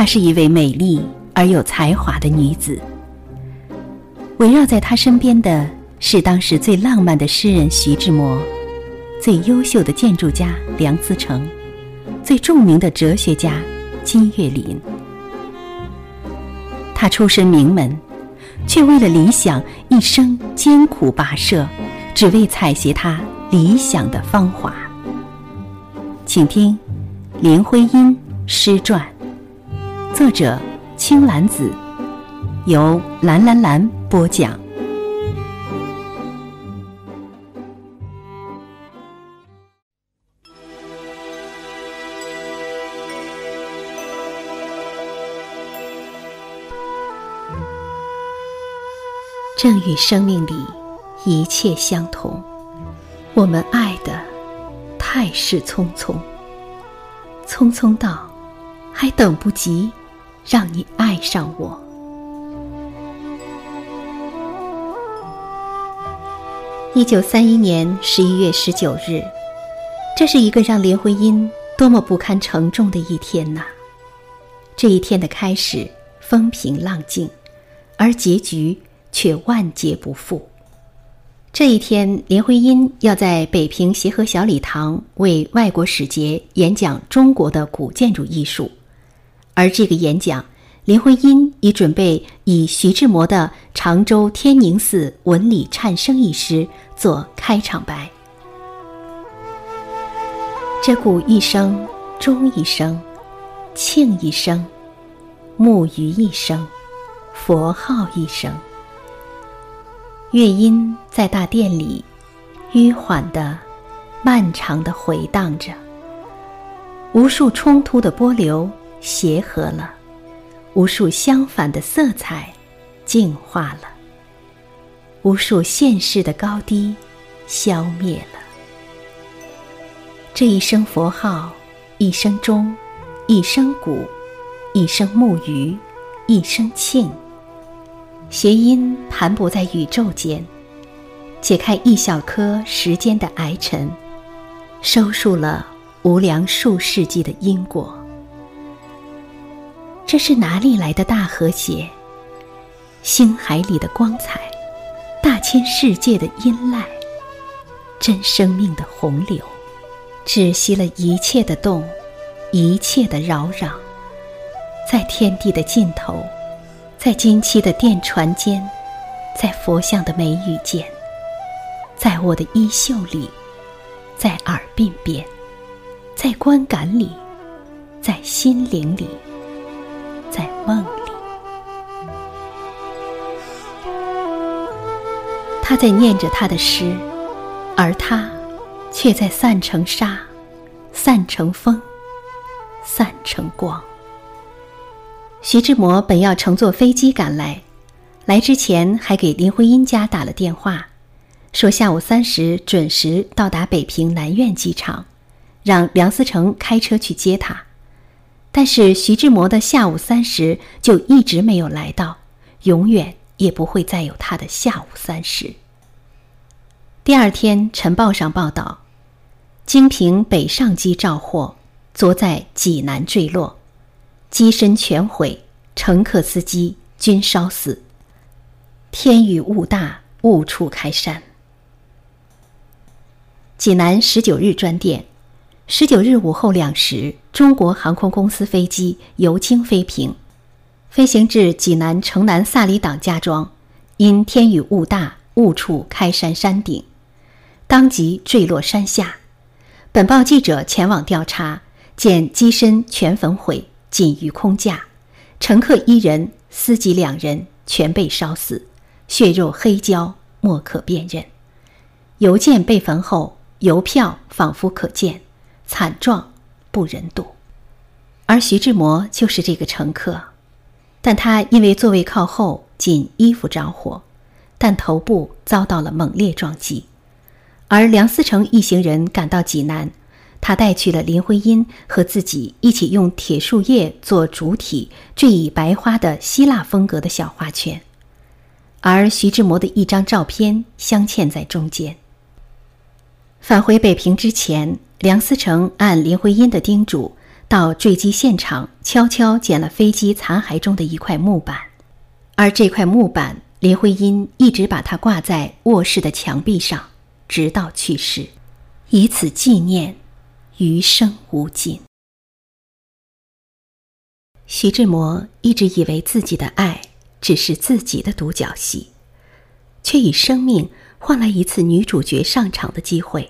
她是一位美丽而有才华的女子。围绕在她身边的是当时最浪漫的诗人徐志摩，最优秀的建筑家梁思成，最著名的哲学家金岳霖。她出身名门，却为了理想一生艰苦跋涉，只为采撷她理想的芳华。请听林徽因诗传，作者青兰子，由蓝蓝蓝播讲。正与生命里一切相同，我们爱的太是匆匆，匆匆到还等不及让你爱上我。一九三一年十一月十九日，这是一个让林徽因多么不堪承重的一天呐！这一天的开始风平浪静，而结局。却万劫不复。这一天，林徽因要在北平协和小礼堂为外国使节演讲中国的古建筑艺术，而这个演讲，林徽因已准备以徐志摩的《常州天宁寺文理忏生》一诗做开场白。这古一生，钟一生，磬一生，木鱼一生，佛号一生。乐音在大殿里，迂缓的、漫长的回荡着。无数冲突的波流协和了，无数相反的色彩净化了，无数现世的高低消灭了。这一声佛号，一声钟，一声鼓，一声木鱼，一声磬。谐音盘泊在宇宙间，解开一小颗时间的癌尘，收束了无量数世纪的因果。这是哪里来的大和谐？星海里的光彩，大千世界的阴籁，真生命的洪流，止息了一切的动，一切的扰攘，在天地的尽头。在金漆的电船间，在佛像的眉宇间，在我的衣袖里，在耳鬓边，在观感里，在心灵里，在梦里，他在念着他的诗，而他却在散成沙，散成风，散成光。徐志摩本要乘坐飞机赶来，来之前还给林徽因家打了电话，说下午三时准时到达北平南苑机场，让梁思成开车去接他。但是徐志摩的下午三时就一直没有来到，永远也不会再有他的下午三时。第二天，晨报上报道，京平北上机召获，昨在济南坠落。机身全毁，乘客、司机均烧死。天雨雾大，误触开山。济南十九日专电：十九日午后两时，中国航空公司飞机由京飞平，飞行至济南城南萨里党家庄，因天雨雾大，误触开山山顶，当即坠落山下。本报记者前往调查，见机身全焚毁。仅余空架，乘客一人，司机两人全被烧死，血肉黑焦，莫可辨认。邮件被焚后，邮票仿佛可见，惨状不忍睹。而徐志摩就是这个乘客，但他因为座位靠后，仅衣服着火，但头部遭到了猛烈撞击。而梁思成一行人赶到济南。他带去了林徽因和自己一起用铁树叶做主体缀以白花的希腊风格的小花圈，而徐志摩的一张照片镶嵌在中间。返回北平之前，梁思成按林徽因的叮嘱，到坠机现场，悄悄捡了飞机残骸中的一块木板，而这块木板，林徽因一直把它挂在卧室的墙壁上，直到去世，以此纪念，余生无尽。徐志摩一直以为自己的爱只是自己的独角戏，却以生命换来一次女主角上场的机会。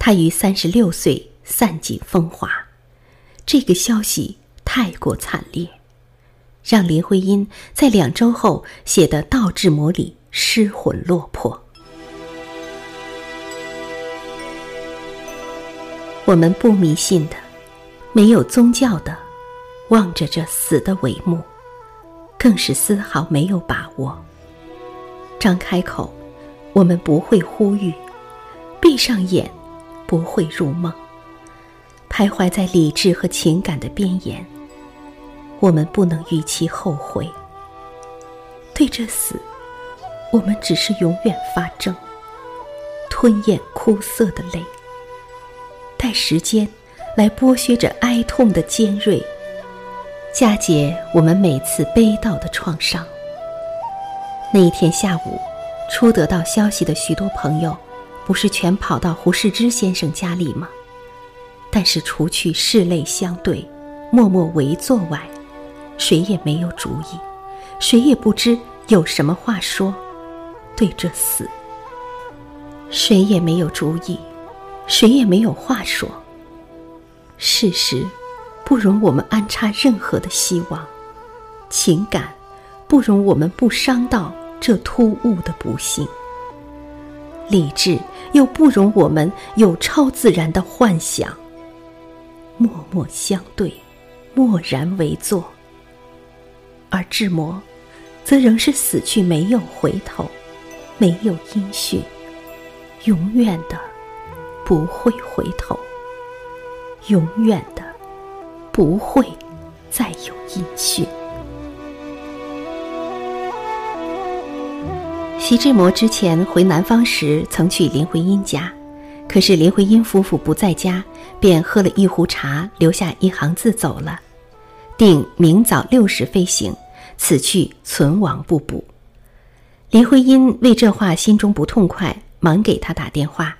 他于三十六岁散尽风华。这个消息太过惨烈，让林徽因在两周后写的《道志摩》里失魂落魄。我们不迷信的，没有宗教的，望着这死的帷幕，更是丝毫没有把握。张开口，我们不会呼吁；闭上眼，不会入梦。徘徊在理智和情感的边沿，我们不能预期后悔。对这死，我们只是永远发怔，吞咽枯涩的泪，待时间来剥削着哀痛的尖锐，嫁解我们每次悲悼的创伤。那一天下午，初得到消息的许多朋友，不是全跑到胡适之先生家里吗？但是，除去拭泪相对、默默围坐外，谁也没有主意，谁也不知有什么话说。对这死，谁也没有主意，谁也没有话说。事实不容我们安插任何的希望，情感不容我们不伤到这突兀的不幸，理智又不容我们有超自然的幻想。默默相对，默然为坐。而志摩，则仍是死去没有回头，没有音讯，永远的不会回头，永远的不会再有音讯。徐志摩之前回南方时，曾去林徽因家。可是林徽因夫妇不在家，便喝了一壶茶，留下一行字走了，定明早六时飞行，此去存亡不卜。林徽因为这话心中不痛快，忙给他打电话。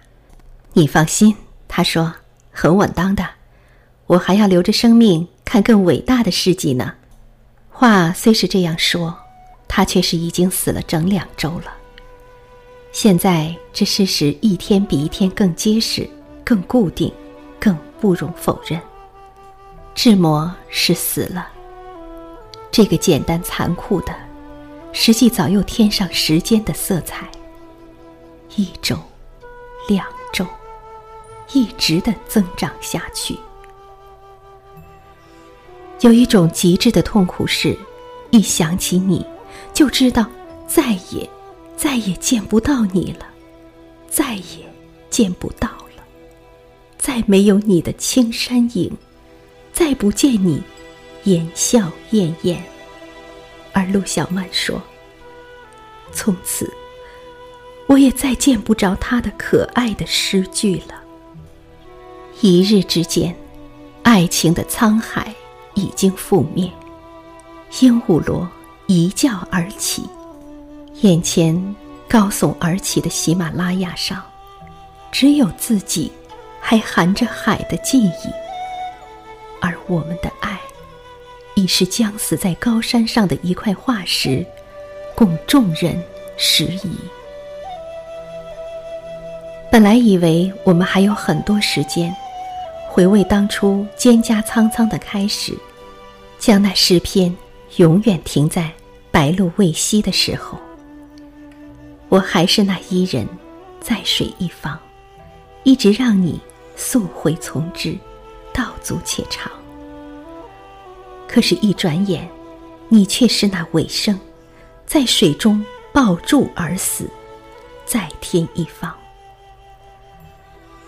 你放心，他说很稳当的，我还要留着生命看更伟大的事迹呢。话虽是这样说，他却是已经死了整两周了。现在这事实一天比一天更结实、更固定、更不容否认。志摩是死了。这个简单残酷的，实际早又添上时间的色彩。一周、两周，一直的增长下去。有一种极致的痛苦是，一想起你，就知道再也。再也见不到你了，再也见不到了，再没有你的青山影，再不见你言笑晏晏。而陆小曼说：“从此，我也再见不着他的可爱的诗句了。”一日之间，爱情的沧海已经覆灭，鹦鹉螺一觉而起。眼前高耸而起的喜马拉雅上，只有自己还含着海的记忆，而我们的爱，已是将死在高山上的一块化石，供众人拾遗。本来以为我们还有很多时间，回味当初蒹葭苍苍的开始，将那诗篇永远停在白露未晞的时候。我还是那伊人，在水一方，一直让你溯洄从之，道阻且长。可是，一转眼，你却是那尾生，在水中抱柱而死，在天一方。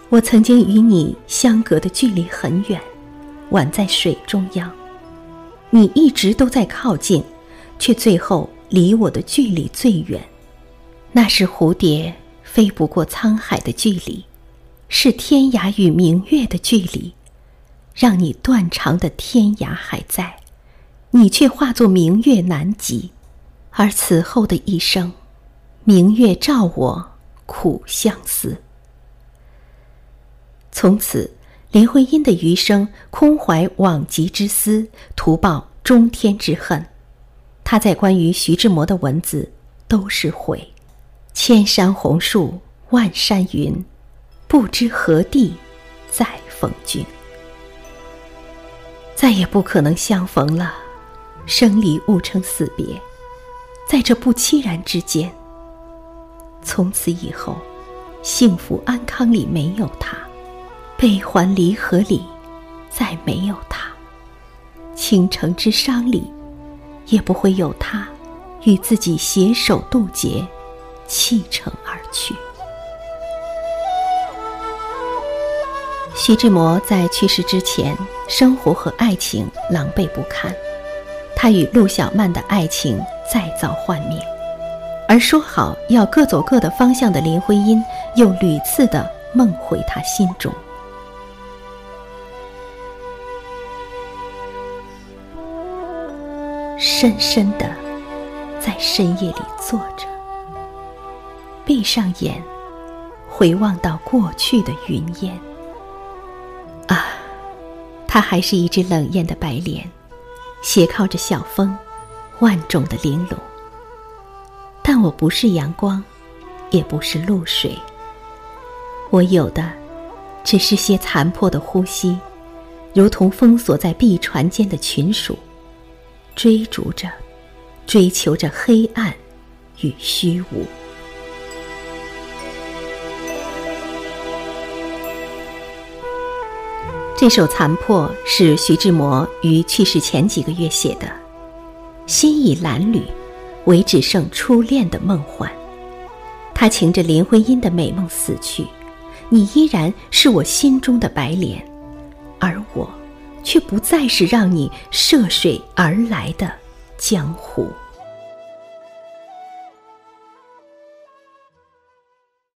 我曾经与你相隔的距离很远，宛在水中央，你一直都在靠近，却最后离我的距离最远。那是蝴蝶飞不过沧海的距离，是天涯与明月的距离，让你断肠的天涯还在，你却化作明月难及。而此后的一生，明月照我苦相思。从此，林徽因的余生空怀往极之思，徒报中天之恨。他在关于徐志摩的文字都是悔：千山红树万山云，不知何地再逢君。再也不可能相逢了，生离勿称死别。在这不期然之间，从此以后，幸福安康里没有他，悲欢离合里再没有他，倾城之伤里也不会有他与自己携手渡劫，弃城而去。徐志摩在去世之前，生活和爱情狼狈不堪，他与陆小曼的爱情。再造幻灭，而说好要各走各的方向的林徽因，又屡次的梦回他心中。深深的在深夜里坐着，闭上眼，回望到过去的云烟。啊，他还是一只冷艳的白莲，斜靠着小峰。万种的玲珑，但我不是阳光，也不是露水。我有的，只是些残破的呼吸，如同封锁在碧船间的群鼠，追逐着，追求着黑暗与虚无。这首《残破》是徐志摩于去世前几个月写的。心已褴褛，唯只剩初恋的梦幻。他擎着林徽因的美梦死去，你依然是我心中的白莲，而我，却不再是让你涉水而来的江湖。